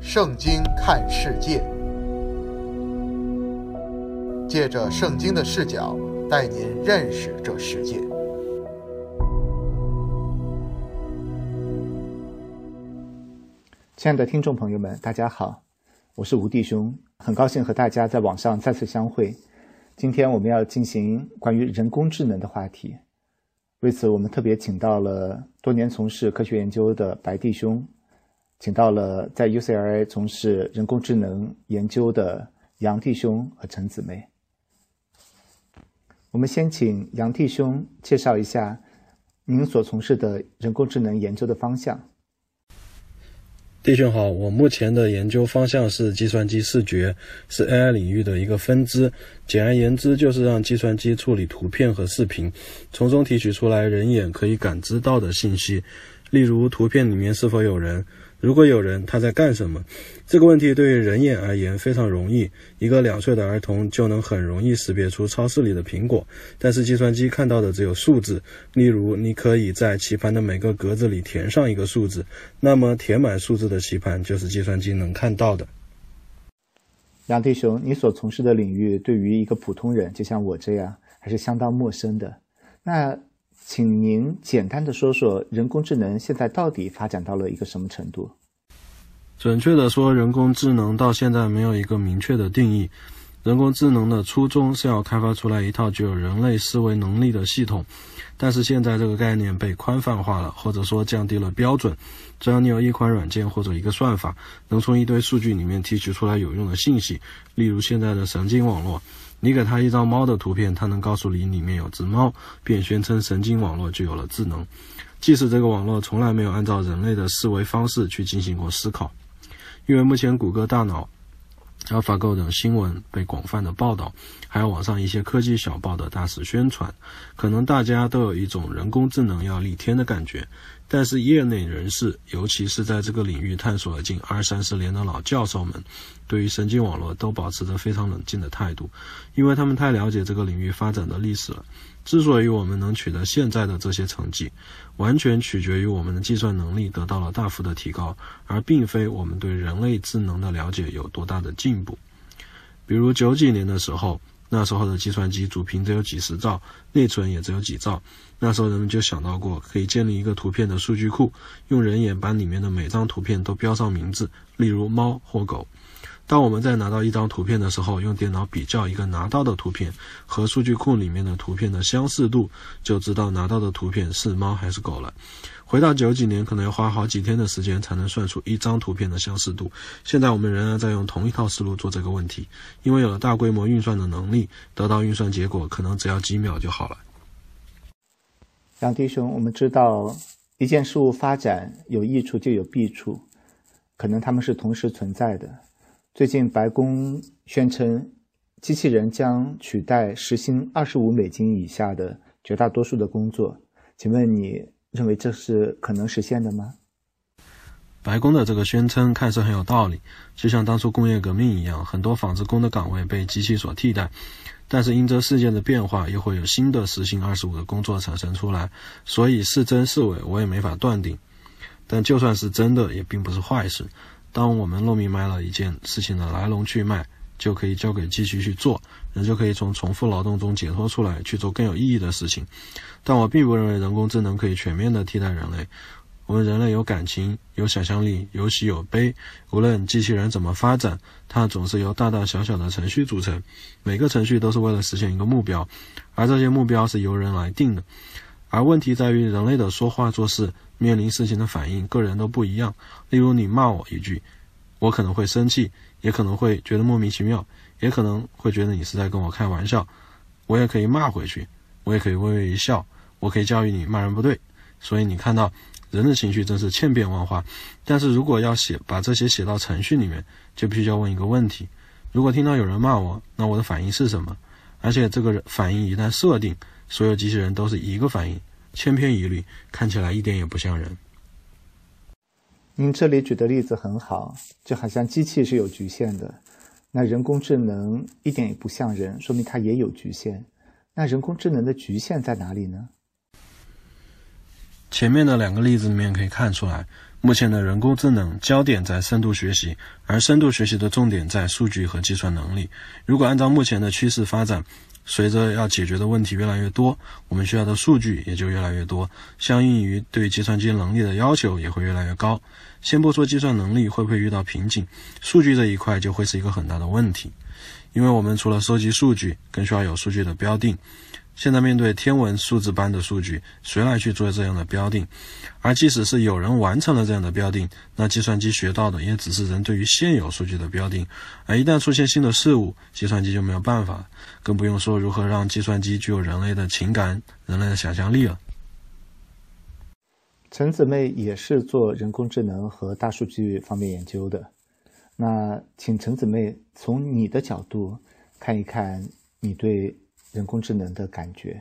圣经看世界，借着圣经的视角带您认识这世界。亲爱的听众朋友们，大家好，我是吴弟兄，很高兴和大家在网上再次相会。今天我们要进行关于人工智能的话题，为此我们特别请到了多年从事科学研究的白弟兄。请到了在 UCLA 从事人工智能研究的杨弟兄和陈姊妹。我们先请杨弟兄介绍一下您所从事的人工智能研究的方向。弟兄好，我目前的研究方向是计算机视觉，是 AI 领域的一个分支。简而言之，就是让计算机处理图片和视频，从中提取出来人眼可以感知到的信息，例如图片里面是否有人。如果有人他在干什么？这个问题对于人眼而言非常容易，一个两岁的儿童就能很容易识别出超市里的苹果。但是计算机看到的只有数字，例如你可以在棋盘的每个格子里填上一个数字，那么填满数字的棋盘就是计算机能看到的。杨弟兄，你所从事的领域对于一个普通人，就像我这样，还是相当陌生的。那？请您简单的说说人工智能现在到底发展到了一个什么程度？准确的说，人工智能到现在没有一个明确的定义。人工智能的初衷是要开发出来一套具有人类思维能力的系统，但是现在这个概念被宽泛化了，或者说降低了标准。只要你有一款软件或者一个算法，能从一堆数据里面提取出来有用的信息，例如现在的神经网络。你给他一张猫的图片，他能告诉你里面有只猫，便宣称神经网络就有了智能，即使这个网络从来没有按照人类的思维方式去进行过思考。因为目前谷歌大脑、AlphaGo 等新闻被广泛的报道，还有网上一些科技小报的大肆宣传，可能大家都有一种人工智能要逆天的感觉。但是业内人士，尤其是在这个领域探索了近二三十年的老教授们，对于神经网络都保持着非常冷静的态度，因为他们太了解这个领域发展的历史了。之所以我们能取得现在的这些成绩，完全取决于我们的计算能力得到了大幅的提高，而并非我们对人类智能的了解有多大的进步。比如九几年的时候。那时候的计算机主频只有几十兆，内存也只有几兆。那时候人们就想到过，可以建立一个图片的数据库，用人眼把里面的每张图片都标上名字，例如猫或狗。当我们在拿到一张图片的时候，用电脑比较一个拿到的图片和数据库里面的图片的相似度，就知道拿到的图片是猫还是狗了。回到九几年，可能要花好几天的时间才能算出一张图片的相似度。现在我们仍然在用同一套思路做这个问题，因为有了大规模运算的能力，得到运算结果可能只要几秒就好了。杨迪兄，我们知道一件事物发展有益处就有弊处，可能他们是同时存在的。最近白宫宣称，机器人将取代时薪二十五美金以下的绝大多数的工作。请问你？认为这是可能实现的吗？白宫的这个宣称看似很有道理，就像当初工业革命一样，很多纺织工的岗位被机器所替代。但是因这事件的变化，又会有新的时薪二十五的工作产生出来，所以是真是伪，我也没法断定。但就算是真的，也并不是坏事。当我们弄明白了一件事情的来龙去脉。就可以交给机器去做，人就可以从重复劳动中解脱出来，去做更有意义的事情。但我并不认为人工智能可以全面的替代人类。我们人类有感情，有想象力，有喜有悲。无论机器人怎么发展，它总是由大大小小的程序组成，每个程序都是为了实现一个目标，而这些目标是由人来定的。而问题在于，人类的说话做事面临事情的反应，个人都不一样。例如，你骂我一句，我可能会生气。也可能会觉得莫名其妙，也可能会觉得你是在跟我开玩笑。我也可以骂回去，我也可以微微一笑，我可以教育你骂人不对。所以你看到人的情绪真是千变万化。但是如果要写把这些写到程序里面，就必须要问一个问题：如果听到有人骂我，那我的反应是什么？而且这个反应一旦设定，所有机器人都是一个反应，千篇一律，看起来一点也不像人。您这里举的例子很好，就好像机器是有局限的，那人工智能一点也不像人，说明它也有局限。那人工智能的局限在哪里呢？前面的两个例子里面可以看出来，目前的人工智能焦点在深度学习，而深度学习的重点在数据和计算能力。如果按照目前的趋势发展，随着要解决的问题越来越多，我们需要的数据也就越来越多，相应于对计算机能力的要求也会越来越高。先不说计算能力会不会遇到瓶颈，数据这一块就会是一个很大的问题，因为我们除了收集数据，更需要有数据的标定。现在面对天文数字般的数据，谁来去做这样的标定？而即使是有人完成了这样的标定，那计算机学到的也只是人对于现有数据的标定。而一旦出现新的事物，计算机就没有办法，更不用说如何让计算机具有人类的情感、人类的想象力了。陈姊妹也是做人工智能和大数据方面研究的，那请陈姊妹从你的角度看一看你对人工智能的感觉。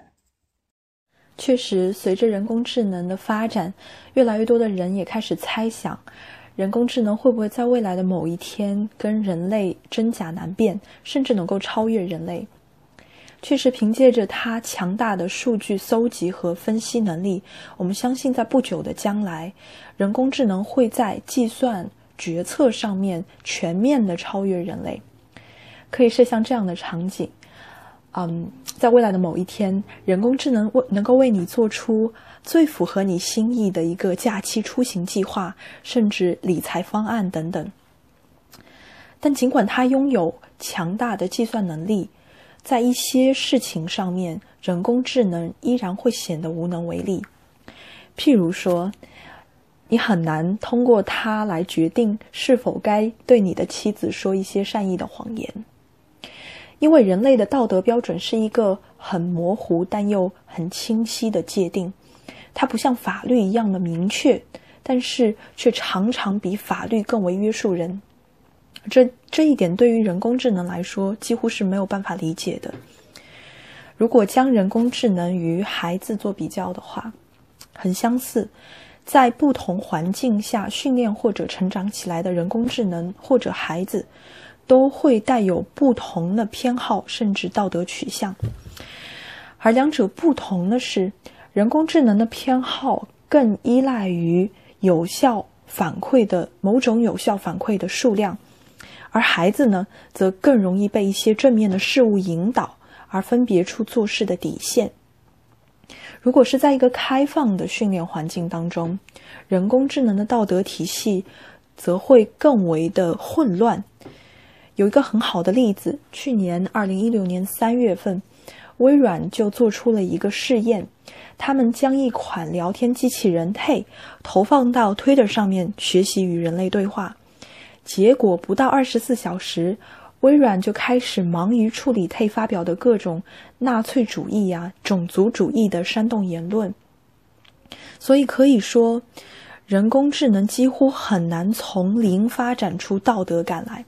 确实，随着人工智能的发展，越来越多的人也开始猜想，人工智能会不会在未来的某一天跟人类真假难辨，甚至能够超越人类。确实，凭借着它强大的数据搜集和分析能力，我们相信在不久的将来，人工智能会在计算决策上面全面的超越人类。可以设想这样的场景：，嗯，在未来的某一天，人工智能为能够为你做出最符合你心意的一个假期出行计划，甚至理财方案等等。但尽管它拥有强大的计算能力，在一些事情上面，人工智能依然会显得无能为力。譬如说，你很难通过它来决定是否该对你的妻子说一些善意的谎言，因为人类的道德标准是一个很模糊但又很清晰的界定，它不像法律一样的明确，但是却常常比法律更为约束人。这这一点对于人工智能来说几乎是没有办法理解的。如果将人工智能与孩子做比较的话，很相似，在不同环境下训练或者成长起来的人工智能或者孩子，都会带有不同的偏好甚至道德取向。而两者不同的是，人工智能的偏好更依赖于有效反馈的某种有效反馈的数量。而孩子呢，则更容易被一些正面的事物引导，而分别出做事的底线。如果是在一个开放的训练环境当中，人工智能的道德体系则会更为的混乱。有一个很好的例子，去年二零一六年三月份，微软就做出了一个试验，他们将一款聊天机器人 Hey 投放到 Twitter 上面，学习与人类对话。结果不到二十四小时，微软就开始忙于处理 T 发表的各种纳粹主义呀、种族主义的煽动言论。所以可以说，人工智能几乎很难从零发展出道德感来。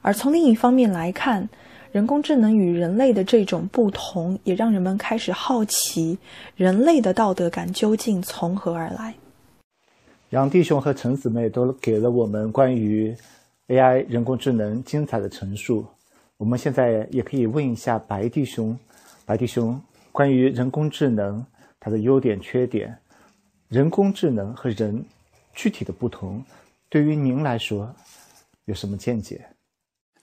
而从另一方面来看，人工智能与人类的这种不同，也让人们开始好奇人类的道德感究竟从何而来。杨弟兄和陈姊妹都给了我们关于 AI 人工智能精彩的陈述。我们现在也可以问一下白弟兄，白弟兄，关于人工智能它的优点、缺点，人工智能和人具体的不同，对于您来说有什么见解？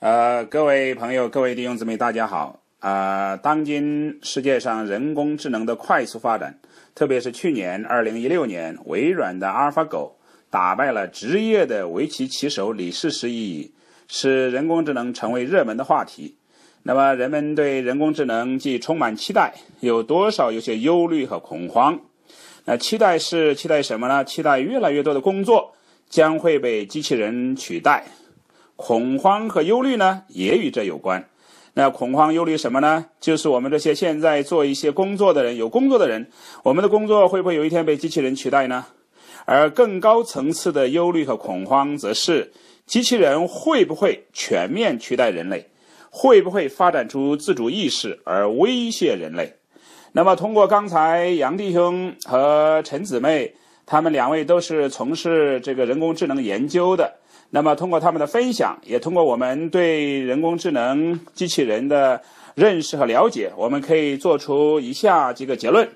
呃，各位朋友，各位弟兄姊妹，大家好。啊，当今世界上人工智能的快速发展。特别是去年二零一六年，微软的阿尔法狗打败了职业的围棋棋手李世石一，使人工智能成为热门的话题。那么，人们对人工智能既充满期待，有多少有些忧虑和恐慌？那期待是期待什么呢？期待越来越多的工作将会被机器人取代。恐慌和忧虑呢，也与这有关。那恐慌忧虑什么呢？就是我们这些现在做一些工作的人，有工作的人，我们的工作会不会有一天被机器人取代呢？而更高层次的忧虑和恐慌，则是机器人会不会全面取代人类，会不会发展出自主意识而威胁人类？那么，通过刚才杨弟兄和陈姊妹，他们两位都是从事这个人工智能研究的。那么，通过他们的分享，也通过我们对人工智能机器人的认识和了解，我们可以做出以下几个结论：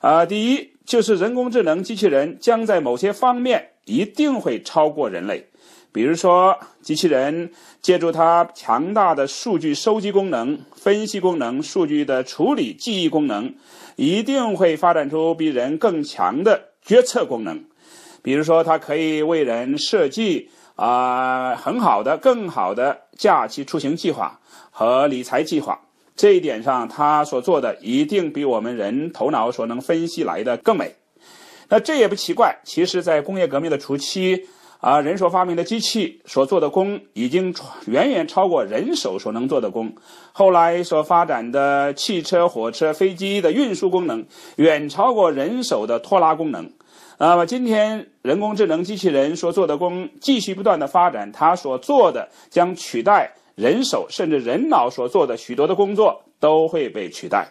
啊，第一，就是人工智能机器人将在某些方面一定会超过人类。比如说，机器人借助它强大的数据收集功能、分析功能、数据的处理、记忆功能，一定会发展出比人更强的决策功能。比如说，它可以为人设计啊很好的、更好的假期出行计划和理财计划。这一点上，他所做的一定比我们人头脑所能分析来的更美。那这也不奇怪，其实，在工业革命的初期。啊，人所发明的机器所做的工已经远远超过人手所能做的工。后来所发展的汽车、火车、飞机的运输功能远超过人手的拖拉功能。那么，今天人工智能机器人所做的工继续不断的发展，它所做的将取代人手，甚至人脑所做的许多的工作都会被取代。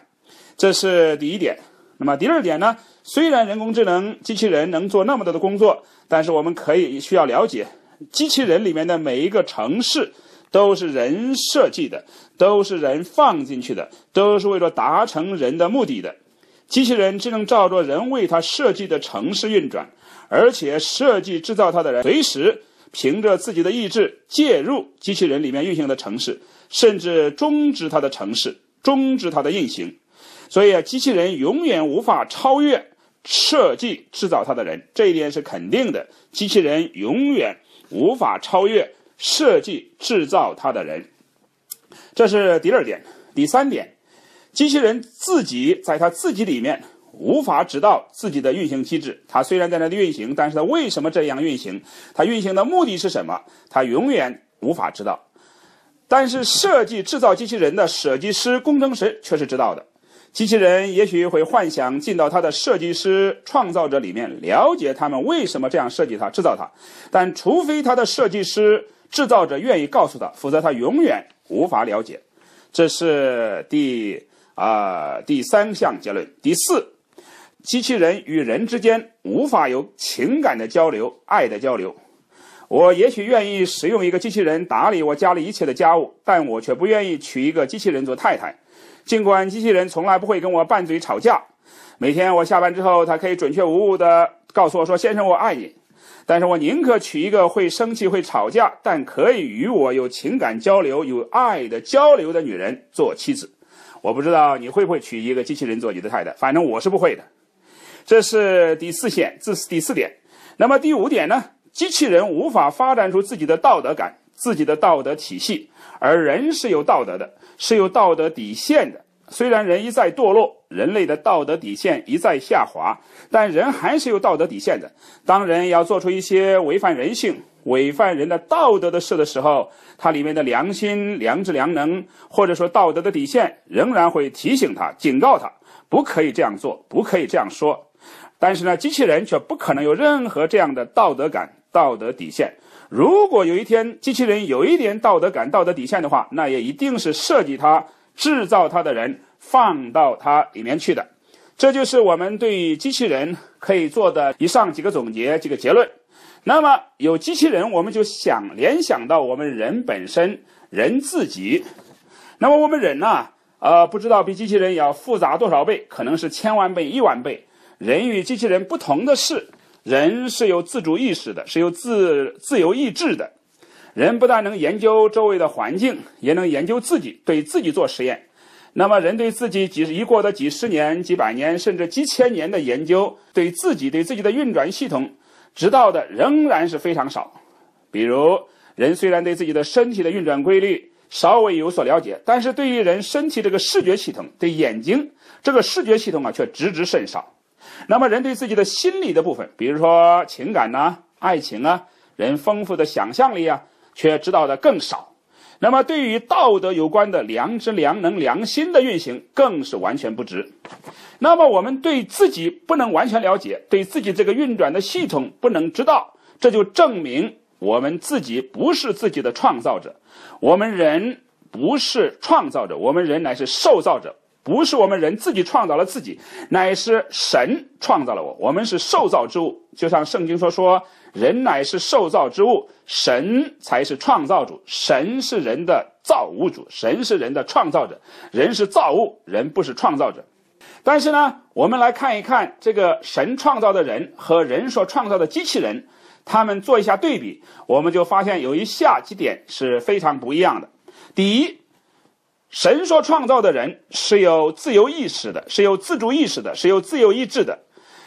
这是第一点。那么第二点呢？虽然人工智能机器人能做那么多的工作，但是我们可以需要了解，机器人里面的每一个程式都是人设计的，都是人放进去的，都是为了达成人的目的的。机器人只能照着人为它设计的城市运转，而且设计制造它的人随时凭着自己的意志介入机器人里面运行的城市，甚至终止它的城市，终止它的运行。所以啊，机器人永远无法超越设计制造它的人，这一点是肯定的。机器人永远无法超越设计制造它的人，这是第二点。第三点，机器人自己在它自己里面无法知道自己的运行机制。它虽然在那里运行，但是它为什么这样运行？它运行的目的是什么？它永远无法知道。但是设计制造机器人的设计师、工程师却是知道的。机器人也许会幻想进到它的设计师、创造者里面，了解他们为什么这样设计它、制造它。但除非它的设计师、制造者愿意告诉他，否则他永远无法了解。这是第啊第三项结论。第四，机器人与人之间无法有情感的交流、爱的交流。我也许愿意使用一个机器人打理我家里一切的家务，但我却不愿意娶一个机器人做太太。尽管机器人从来不会跟我拌嘴吵架，每天我下班之后，它可以准确无误地告诉我说：“先生，我爱你。”但是我宁可娶一个会生气、会吵架，但可以与我有情感交流、有爱的交流的女人做妻子。我不知道你会不会娶一个机器人做你的太太，反正我是不会的。这是第四线，这是第四点。那么第五点呢？机器人无法发展出自己的道德感、自己的道德体系，而人是有道德的。是有道德底线的。虽然人一再堕落，人类的道德底线一再下滑，但人还是有道德底线的。当人要做出一些违反人性、违反人的道德的事的时候，它里面的良心、良知、良能，或者说道德的底线，仍然会提醒他、警告他，不可以这样做，不可以这样说。但是呢，机器人却不可能有任何这样的道德感、道德底线。如果有一天机器人有一点道德感、道德底线的话，那也一定是设计它、制造它的人放到它里面去的。这就是我们对机器人可以做的以上几个总结、几个结论。那么有机器人，我们就想联想到我们人本身、人自己。那么我们人呢？呃，不知道比机器人要复杂多少倍，可能是千万倍、亿万倍。人与机器人不同的是。人是有自主意识的，是有自自由意志的。人不但能研究周围的环境，也能研究自己，对自己做实验。那么，人对自己几一过的几十年、几百年，甚至几千年的研究，对自己、对自己的运转系统，知道的仍然是非常少。比如，人虽然对自己的身体的运转规律稍微有所了解，但是对于人身体这个视觉系统，对眼睛这个视觉系统啊，却知之甚少。那么，人对自己的心理的部分，比如说情感呐、爱情啊，人丰富的想象力啊，却知道的更少。那么，对于道德有关的良知、良能、良心的运行，更是完全不知。那么，我们对自己不能完全了解，对自己这个运转的系统不能知道，这就证明我们自己不是自己的创造者。我们人不是创造者，我们人乃是受造者。不是我们人自己创造了自己，乃是神创造了我。我们是受造之物，就像圣经说说，人乃是受造之物，神才是创造主。神是人的造物主，神是人的创造者，人是造物，人不是创造者。但是呢，我们来看一看这个神创造的人和人所创造的机器人，他们做一下对比，我们就发现有以下几点是非常不一样的。第一，神所创造的人是有自由意识的，是有自主意识的，是有自由意志的。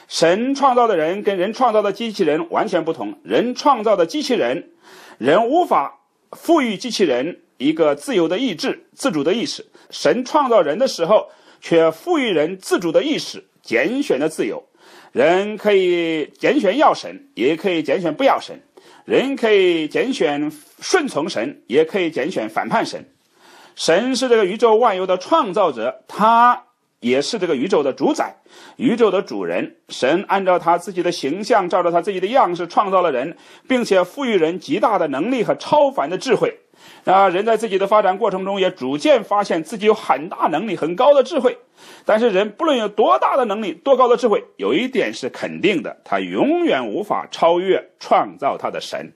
神创造的人跟人创造的机器人完全不同。人创造的机器人，人无法赋予机器人一个自由的意志、自主的意识。神创造人的时候。却赋予人自主的意识、拣选的自由。人可以拣选要神，也可以拣选不要神；人可以拣选顺从神，也可以拣选反叛神。神是这个宇宙万有的创造者，他也是这个宇宙的主宰、宇宙的主人。神按照他自己的形象，照着他自己的样式创造了人，并且赋予人极大的能力和超凡的智慧。那，人在自己的发展过程中也逐渐发现自己有很大能力、很高的智慧。但是人不论有多大的能力、多高的智慧，有一点是肯定的：他永远无法超越创造他的神。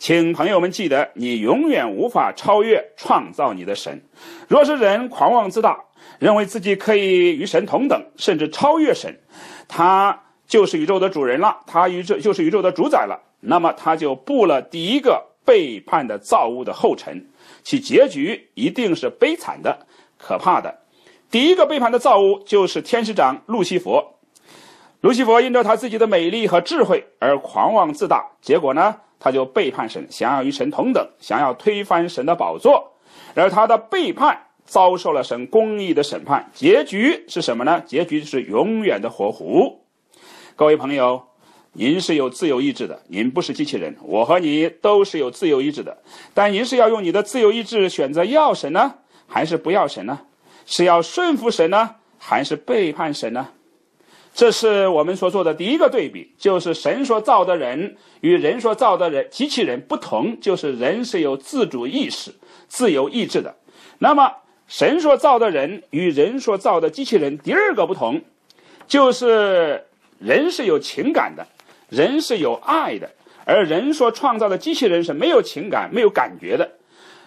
请朋友们记得，你永远无法超越创造你的神。若是人狂妄自大，认为自己可以与神同等，甚至超越神，他就是宇宙的主人了，他宇宙就是宇宙的主宰了。那么他就步了第一个。背叛的造物的后尘，其结局一定是悲惨的、可怕的。第一个背叛的造物就是天使长路西佛。路西佛因着他自己的美丽和智慧而狂妄自大，结果呢，他就背叛神，想要与神同等，想要推翻神的宝座。而他的背叛遭受了神公义的审判，结局是什么呢？结局是永远的火湖。各位朋友。您是有自由意志的，您不是机器人。我和你都是有自由意志的，但您是要用你的自由意志选择要神呢，还是不要神呢？是要顺服神呢，还是背叛神呢？这是我们所做的第一个对比，就是神所造的人与人所造的人机器人不同，就是人是有自主意识、自由意志的。那么，神所造的人与人所造的机器人第二个不同，就是人是有情感的。人是有爱的，而人所创造的机器人是没有情感、没有感觉的，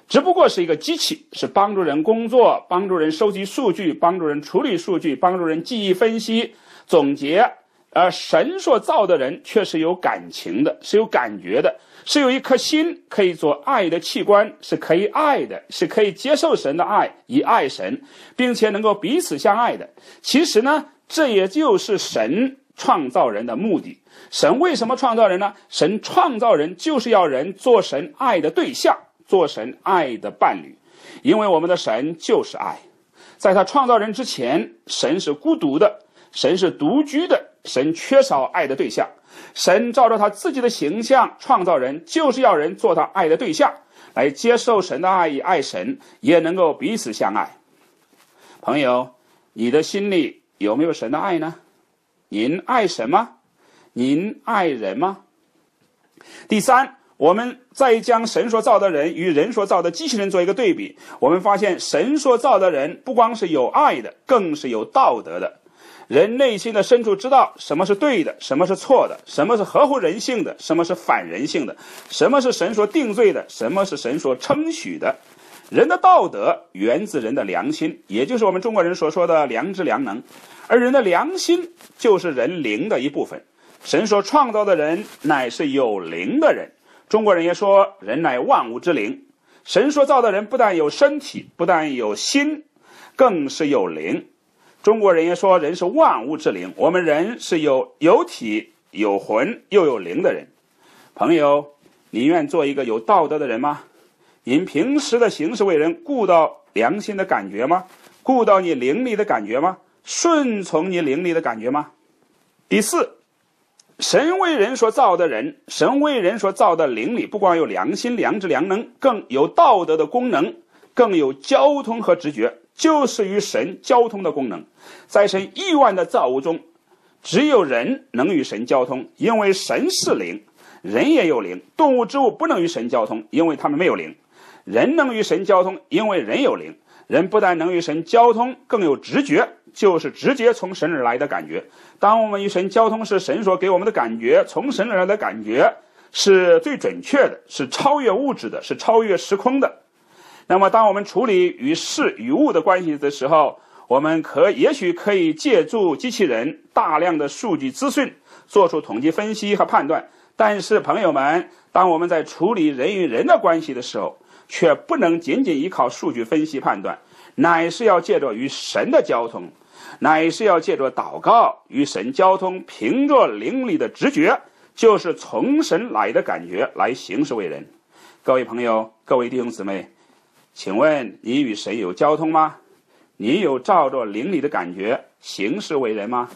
只不过是一个机器，是帮助人工作、帮助人收集数据、帮助人处理数据、帮助人记忆分析、总结。而神所造的人却是有感情的，是有感觉的，是有一颗心可以做爱的器官，是可以爱的，是可以接受神的爱，以爱神，并且能够彼此相爱的。其实呢，这也就是神。创造人的目的，神为什么创造人呢？神创造人就是要人做神爱的对象，做神爱的伴侣，因为我们的神就是爱。在他创造人之前，神是孤独的，神是独居的，神缺少爱的对象。神照着他自己的形象创造人，就是要人做他爱的对象，来接受神的爱意，爱神，也能够彼此相爱。朋友，你的心里有没有神的爱呢？您爱什么？您爱人吗？第三，我们再将神所造的人与人所造的机器人做一个对比，我们发现神所造的人不光是有爱的，更是有道德的。人内心的深处知道什么是对的，什么是错的，什么是合乎人性的，什么是反人性的，什么是神所定罪的，什么是神所称许的。人的道德源自人的良心，也就是我们中国人所说的良知良能，而人的良心就是人灵的一部分。神所创造的人乃是有灵的人，中国人也说人乃万物之灵。神所造的人不但有身体，不但有心，更是有灵。中国人也说人是万物之灵。我们人是有有体、有魂又有灵的人。朋友，你愿做一个有道德的人吗？您平时的行事为人，顾到良心的感觉吗？顾到你灵力的感觉吗？顺从你灵力的感觉吗？第四，神为人所造的人，神为人所造的灵里，不光有良心、良知、良能，更有道德的功能，更有交通和直觉，就是与神交通的功能。在神亿万的造物中，只有人能与神交通，因为神是灵，人也有灵。动物、植物不能与神交通，因为他们没有灵。人能与神交通，因为人有灵。人不但能与神交通，更有直觉，就是直接从神而来的感觉。当我们与神交通，时神所给我们的感觉，从神而来的感觉是最准确的，是超越物质的，是超越时空的。那么，当我们处理与事与物的关系的时候，我们可也许可以借助机器人大量的数据资讯，做出统计分析和判断。但是，朋友们，当我们在处理人与人的关系的时候，却不能仅仅依靠数据分析判断，乃是要借着与神的交通，乃是要借着祷告与神交通，凭着灵里的直觉，就是从神来的感觉来行事为人。各位朋友，各位弟兄姊妹，请问你与神有交通吗？你有照着灵里的感觉行事为人吗？